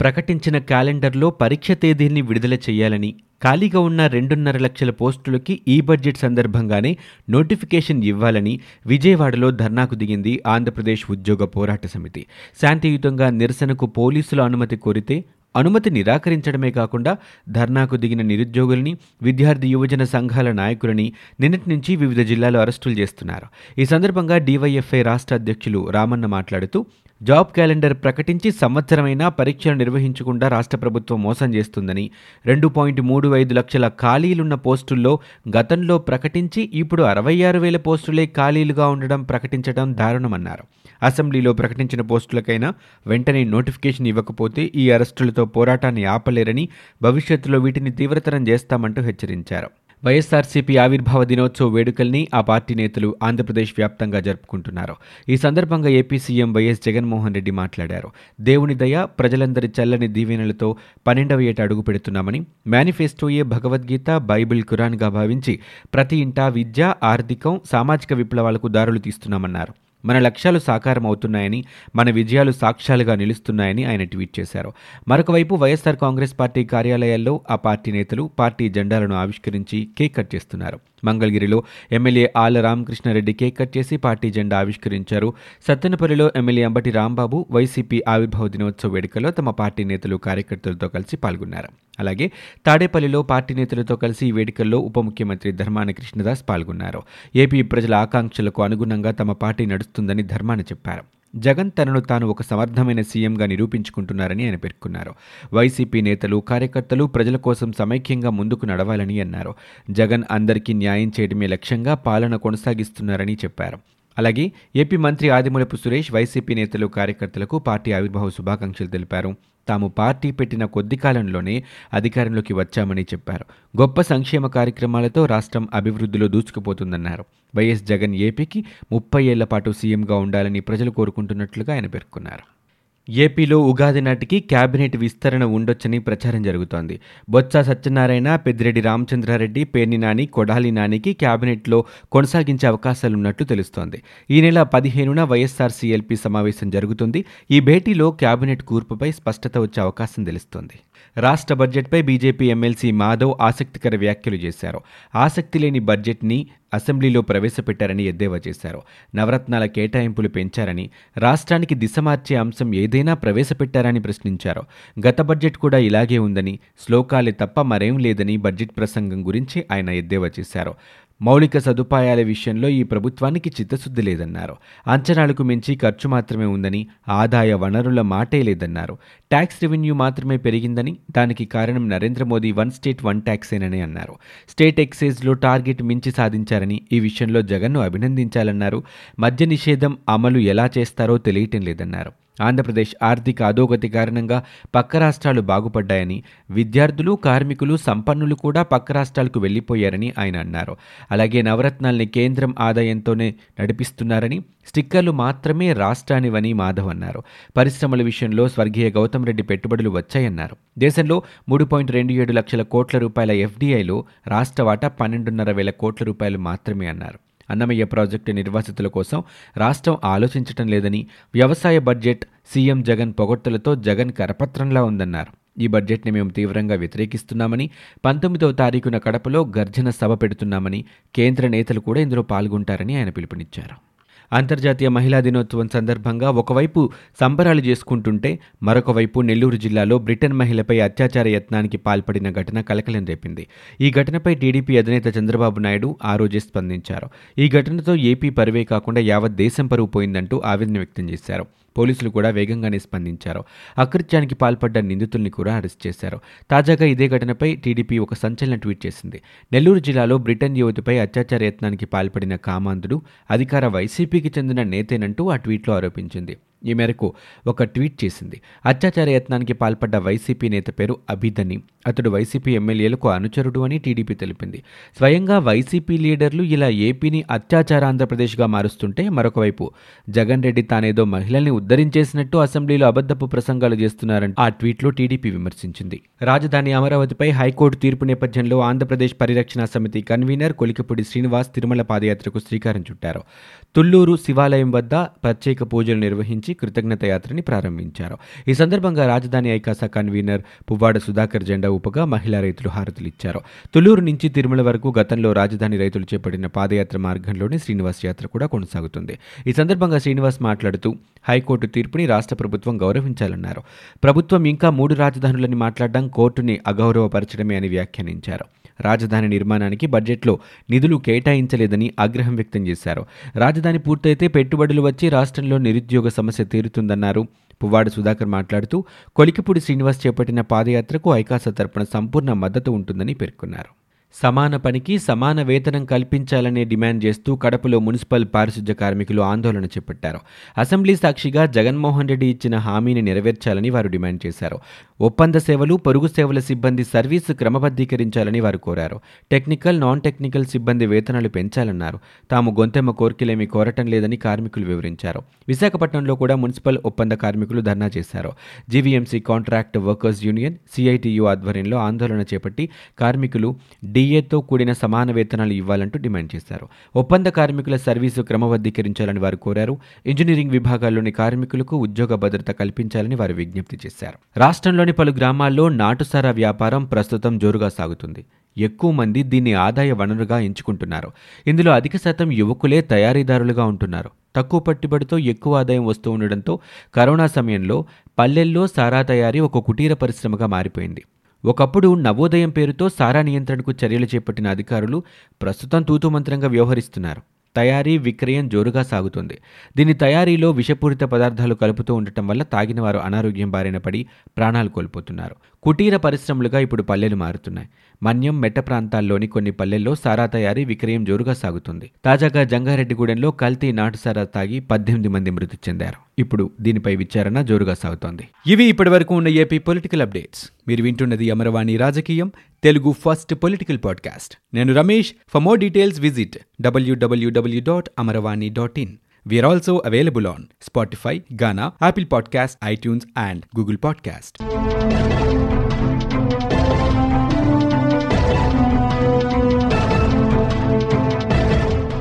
ప్రకటించిన క్యాలెండర్లో పరీక్ష తేదీని విడుదల చేయాలని ఖాళీగా ఉన్న రెండున్నర లక్షల పోస్టులకి ఈ బడ్జెట్ సందర్భంగానే నోటిఫికేషన్ ఇవ్వాలని విజయవాడలో ధర్నాకు దిగింది ఆంధ్రప్రదేశ్ ఉద్యోగ పోరాట సమితి. శాంతియుతంగా నిరసనకు పోలీసుల అనుమతి కోరితే అనుమతి నిరాకరించడమే కాకుండా ధర్నాకు దిగిన నిరుద్యోగుల్ని విద్యార్థి యువజన సంఘాల నాయకులని నిన్నటి నుంచి వివిధ జిల్లాలో అరెస్టులు చేస్తున్నారు. ఈ సందర్భంగా డీవైఎఫ్ఐ రాష్ట్ర అధ్యక్షులు రామన్న మాట్లాడుతూ జాబ్ క్యాలెండర్ ప్రకటించి సంవత్సరమైనా పరీక్షలు నిర్వహించకుండా రాష్ట్ర ప్రభుత్వం మోసం చేస్తుందని రెండు పాయింట్ మూడు ఐదు లక్షల ఖాళీలున్న పోస్టుల్లో గతంలో ప్రకటించి ఇప్పుడు అరవై ఆరు వేల పోస్టులే ఖాళీలుగా ఉండడం ప్రకటించడం దారుణమన్నారు. అసెంబ్లీలో ప్రకటించిన పోస్టులకైనా వెంటనే నోటిఫికేషన్ ఇవ్వకపోతే ఈ అరెస్టులతో పోరాటాన్ని ఆపలేరని భవిష్యత్తులో వీటిని తీవ్రతరం చేస్తామంటూ హెచ్చరించారు. వైఎస్ఆర్సీపీ ఆవిర్భావ దినోత్సవ వేడుకల్ని ఆ పార్టీ నేతలు ఆంధ్రప్రదేశ్ వ్యాప్తంగా జరుపుకుంటున్నారు. ఈ సందర్భంగా AP CM YS Jaganmohan Reddy మాట్లాడారు. దేవుని దయ ప్రజలందరి చల్లని దీవెనలతో పన్నెండవ ఏట అడుగు పెడుతున్నామని మేనిఫెస్టోయే భగవద్గీత బైబిల్ ఖురాన్గా భావించి ప్రతి ఇంటా విద్య ఆర్థికం సామాజిక విప్లవాలకు దారులు తీస్తున్నామన్నారు. మన లక్ష్యాలు సాకారం అవుతున్నాయని మన విజయాలు సాక్ష్యాలుగా నిలుస్తున్నాయని ఆయన ట్వీట్ చేశారు. మరొకవైపు వైఎస్సార్ వైఎస్ఆర్ కాంగ్రెస్ పార్టీ కార్యాలయాల్లో ఆ పార్టీ నేతలు పార్టీ జెండాలను ఆవిష్కరించి కేక్ కట్ చేస్తున్నారు. మంగళగిరిలో MLA Alla Ramakrishna Reddy cake cut చేసి పార్టీ జెండా ఆవిష్కరించారు. సత్తెనపల్లిలో ఎమ్మెల్యే అంబటి రాంబాబు వైసీపీ ఆవిర్భావ దినోత్సవ వేడుకలో తమ పార్టీ నేతలు కార్యకర్తలతో కలిసి పాల్గొన్నారు. అలాగే తాడేపల్లిలో పార్టీ నేతలతో కలిసి ఈ వేడుకల్లో ఉప ముఖ్యమంత్రి ధర్మాన కృష్ణదాస్ పాల్గొన్నారు. ఏపీ ప్రజల ఆకాంక్షలకు అనుగుణంగా తమ పార్టీ నడుస్తుందని ధర్మాన చెప్పారు. జగన్ తనను తాను ఒక సమర్థమైన సీఎంగా నిరూపించుకుంటున్నారని ఆయన పేర్కొన్నారు. వైసీపీ నేతలు కార్యకర్తలు ప్రజల కోసం సమైక్యంగా ముందుకు నడవాలని అన్నారు. జగన్ అందరికీ న్యాయం చేయడమే లక్ష్యంగా పాలన కొనసాగిస్తున్నారని చెప్పారు. అలాగే ఏపీ మంత్రి ఆదిమూలపు సురేష్ వైసీపీ నేతలు కార్యకర్తలకు పార్టీ ఆవిర్భావ శుభాకాంక్షలు తెలిపారు. తాము పార్టీ పెట్టిన కొద్ది కాలంలోనే అధికారంలోకి వచ్చామని చెప్పారు. గొప్ప సంక్షేమ కార్యక్రమాలతో రాష్ట్రం అభివృద్ధిలో దూసుకుపోతుందన్నారు. వైఎస్ జగన్ ఏపీకి ముప్పై ఏళ్ళ పాటు సీఎంగా ఉండాలని ప్రజలు కోరుకుంటున్నట్లుగా ఆయన పేర్కొన్నారు. ఏపీలో ఉగాది నాటికి కేబినెట్ విస్తరణ ఉండొచ్చని ప్రచారం జరుగుతోంది. బొత్స సత్యనారాయణ పెద్దిరెడ్డి రామచంద్రారెడ్డి పేర్ని నాని కొడాలి నానికి కేబినెట్లో కొనసాగించే అవకాశాలున్నట్లు తెలుస్తోంది. ఈ నెల పదిహేనున వైఎస్ఆర్సీఎల్పీ సమావేశం జరుగుతుంది. ఈ భేటీలో కేబినెట్ కూర్పుపై స్పష్టత వచ్చే అవకాశం తెలుస్తోంది. రాష్ట్ర బడ్జెట్పై బీజేపీ ఎమ్మెల్సీ మాధవ్ ఆసక్తికర వ్యాఖ్యలు చేశారు. ఆసక్తి లేని బడ్జెట్ని అసెంబ్లీలో ప్రవేశపెట్టారని ఎద్దేవా చేశారు. నవరత్నాల కేటాయింపులు పెంచారని రాష్ట్రానికి దిశ మార్చే అంశం ఏదైనా ప్రవేశపెట్టారని ప్రశ్నించారు. గత బడ్జెట్ కూడా ఇలాగే ఉందని శ్లోకాలే తప్ప మరేం లేదని బడ్జెట్ ప్రసంగం గురించి ఆయన ఎద్దేవా చేశారు. మౌలిక సదుపాయాల విషయంలో ఈ ప్రభుత్వానికి చిత్తశుద్ధి లేదన్నారు. అంచనాలకు మించి ఖర్చు మాత్రమే ఉందని ఆదాయ వనరుల మాటే లేదన్నారు. ట్యాక్స్ రెవెన్యూ మాత్రమే పెరిగిందని దానికి కారణం Narendra Modi one state one ట్యాక్సేనని అన్నారు. స్టేట్ ఎక్సైజ్లో టార్గెట్ మించి సాధించారని ఈ విషయంలో జగన్ను అభినందించాలన్నారు. మద్య నిషేధం అమలు ఎలా చేస్తారో తెలియటం లేదన్నారు. ఆంధ్రప్రదేశ్ ఆర్థిక అధోగతి కారణంగా పక్క రాష్ట్రాలు బాగుపడ్డాయని విద్యార్థులు కార్మికులు సంపన్నులు కూడా పక్క రాష్ట్రాలకు వెళ్ళిపోయారని ఆయన అన్నారు. అలాగే నవరత్నాల్ని కేంద్రం ఆదాయంతోనే నడిపిస్తున్నారని స్టిక్కర్లు మాత్రమే రాష్ట్రానివని మాధవ్ అన్నారు. పరిశ్రమల విషయంలో స్వర్గీయ గౌతమ్ రెడ్డి పెట్టుబడులు వచ్చాయన్నారు. దేశంలో మూడు పాయింట్ రెండు ఏడు లక్షల కోట్ల రూపాయల ఎఫ్డీఐలో రాష్ట్ర వాటా పన్నెండున్నర వేల కోట్ల రూపాయలు మాత్రమే అన్నారు. అన్నమయ్య ప్రాజెక్టు నిర్వాసితుల కోసం రాష్ట్రం ఆలోచించటం లేదని వ్యవసాయ బడ్జెట్ సీఎం జగన్ పొగడ్తలతో జగన్ కరపత్రంలా ఉందన్నారు. ఈ బడ్జెట్ని మేము తీవ్రంగా వ్యతిరేకిస్తున్నామని పంతొమ్మిదవ తారీఖున కడపలో గర్జన సభ పెడుతున్నామని కేంద్ర నేతలు కూడా ఇందులో పాల్గొంటారని ఆయన పిలుపునిచ్చారు. అంతర్జాతీయ మహిళా దినోత్సవం సందర్భంగా ఒకవైపు సంబరాలు చేసుకుంటుంటే మరొక వైపు నెల్లూరు జిల్లాలో బ్రిటన్ మహిళపై అత్యాచార యత్నానికి పాల్పడిన ఘటన కలకలం రేపింది. ఈ ఘటనపై టీడీపీ అధినేత చంద్రబాబు నాయుడు ఆ రోజే స్పందించారు. ఈ ఘటనతో ఏపీ పరువే కాకుండా యావత్ దేశం పరువు పోయిందంటూ ఆవేదన వ్యక్తం చేశారు. పోలీసులు కూడా వేగంగానే స్పందించారు. అకృత్యానికి పాల్పడ్డ నిందితుల్ని కూడా అరెస్ట్ చేశారు. తాజాగా ఇదే ఘటనపై టీడీపీ ఒక సంచలన ట్వీట్ చేసింది. నెల్లూరు జిల్లాలో బ్రిటన్ యువతిపై అత్యాచార యత్నానికి పాల్పడిన కామాంధుడు అధికార వైసీపీకి చెందిన నేతేనంటూ ఆ ట్వీట్లో ఆరోపించింది. ఈ మేరకు ఒక ట్వీట్ చేసింది. అత్యాచార యత్నానికి పాల్పడ్డ వైసీపీ నేత పేరు అభిదని అతడు వైసీపీ ఎమ్మెల్యేలకు అనుచరుడు అని టీడీపీ తెలిపింది. స్వయంగా వైసీపీ లీడర్లు ఇలా ఏపీని అత్యాచార ఆంధ్రప్రదేశ్గా మారుస్తుంటే మరొకవైపు జగన్ రెడ్డి తానేదో మహిళల్ని ఉద్ధరించేసినట్టు అసెంబ్లీలో అబద్ధపు ప్రసంగాలు చేస్తున్నారని ఆ ట్వీట్లో టీడీపీ విమర్శించింది. రాజధాని అమరావతిపై హైకోర్టు తీర్పు నేపథ్యంలో ఆంధ్రప్రదేశ్ పరిరక్షణ సమితి కన్వీనర్ కొలికపూడి శ్రీనివాస్ తిరుమల పాదయాత్రకు శ్రీకారం చుట్టారు. తుళ్ళూరు శివాలయం వద్ద ప్రత్యేక పూజలు నిర్వహించి కృతజ్ఞత యాత్రని ప్రారంభించారు. ఈ సందర్భంగా రాజధాని ఐకాసా కన్వీనర్ పువ్వాడ సుధాకర్ జెండా ఊపగా మహిళా రైతులు హారతులు ఇచ్చారు తొలూరు నుంచి తిరుమల వరకు గతంలో రాజధాని రైతులు చేపట్టిన పాదయాత్ర మార్గంలోనే శ్రీనివాస్ యాత్ర కూడా కొనసాగుతుంది. ఈ సందర్భంగా శ్రీనివాస్ మాట్లాడుతూ హైకోర్టు తీర్పుని రాష్ట్ర ప్రభుత్వం గౌరవించాలన్నారు. ప్రభుత్వం ఇంకా మూడు రాజధానులని మాట్లాడడం కోర్టుని అగౌరవపరచడమే అని వ్యాఖ్యానించారు. రాజధాని నిర్మాణానికి బడ్జెట్లో నిధులు కేటాయించలేదని ఆగ్రహం వ్యక్తం చేశారు. రాజధాని పూర్తయితే పెట్టుబడులు వచ్చి రాష్ట్రంలో నిరుద్యోగ సమస్య తీరుతుందన్నారు. పువ్వాడ సుధాకర్ మాట్లాడుతూ కొలికిపూడి శ్రీనివాస్ చేపట్టిన పాదయాత్రకు ఐకాస తరపున సంపూర్ణ మద్దతు ఉంటుందని పేర్కొన్నారు. సమాన పనికి సమాన వేతనం కల్పించాలనే డిమాండ్ చేస్తూ కడపలో మున్సిపల్ పారిశుధ్య కార్మికులు ఆందోళన చేపట్టారు. అసెంబ్లీ సాక్షిగా జగన్మోహన్ రెడ్డి ఇచ్చిన హామీని నెరవేర్చాలని వారు డిమాండ్ చేశారు. ఒప్పంద సేవలు పొరుగు సేవల సిబ్బంది సర్వీసు క్రమబద్ధీకరించాలని వారు కోరారు. టెక్నికల్ నాన్ టెక్నికల్ సిబ్బంది వేతనాలు పెంచాలన్నారు. తాము గొంతెమ్మ కోరికలేమీ కోరటం లేదని కార్మికులు వివరించారు. విశాఖపట్నంలో కూడా మున్సిపల్ ఒప్పంద కార్మికులు ధర్నా చేశారు. GVMC contract workers union CITU ఆధ్వర్యంలో ఆందోళన చేపట్టి కార్మికులు డిఏతో కూడిన సమాన వేతనాలు ఇవ్వాలంటూ డిమాండ్ చేశారు. ఒప్పంద కార్మికుల సర్వీసు క్రమబద్ధీకరించాలని వారు కోరారు. ఇంజనీరింగ్ విభాగాల్లోని కార్మికులకు ఉద్యోగ భద్రత కల్పించాలని వారు విజ్ఞప్తి చేశారు. రాష్ట్రంలోని పలు గ్రామాల్లో నాటుసారా వ్యాపారం ప్రస్తుతం జోరుగా సాగుతుంది. ఎక్కువ మంది దీన్ని ఆదాయ వనరుగా ఎంచుకుంటున్నారు. ఇందులో అధిక శాతం యువకులే తయారీదారులుగా ఉంటున్నారు. తక్కువ పట్టుబడితో ఎక్కువ ఆదాయం వస్తూ ఉండడంతో కరోనా సమయంలో పల్లెల్లో సారా తయారీ ఒక కుటీర పరిశ్రమగా మారిపోయింది. ఒకప్పుడు నవోదయం పేరుతో సారా నియంత్రణకు చర్యలు చేపట్టిన అధికారులు ప్రస్తుతం తూతుమంత్రంగా వ్యవహరిస్తున్నారు. తయారీ విక్రయం జోరుగా సాగుతుంది. దీని తయారీలో విషపూరిత పదార్థాలు కలుపుతూ ఉండటం వల్ల తాగిన వారు అనారోగ్యం బారిన పడి ప్రాణాలు కోల్పోతున్నారు. కుటీర పరిశ్రమలుగా ఇప్పుడు పల్లెలు మారుతున్నాయి. మన్యం మెట్ట ప్రాంతాల్లోని కొన్ని పల్లెల్లో సారా తయారీ విక్రయం జోరుగా సాగుతుంది. తాజాగా జంగారెడ్డిగూడెంలో కల్తీ నాటు సారా తాగి పద్దెనిమిది మంది మృతి చెందారు. ఇప్పుడు దీనిపై విచారణ జోరుగా సాగుతోంది. ఇవి ఇప్పటివరకు ఉన్న ఏపీ పొలిటికల్ అప్డేట్స్. మీరు వింటున్నది అమరవాణి రాజకీయం తెలుగు ఫస్ట్ పొలిటికల్ పాడ్కాస్ట్. నేను Ramesh. For more details visit W W W dot Amaravani dot in We are also available on Spotify, Ghana, Apple Podcast, iTunes, and Google Podcast.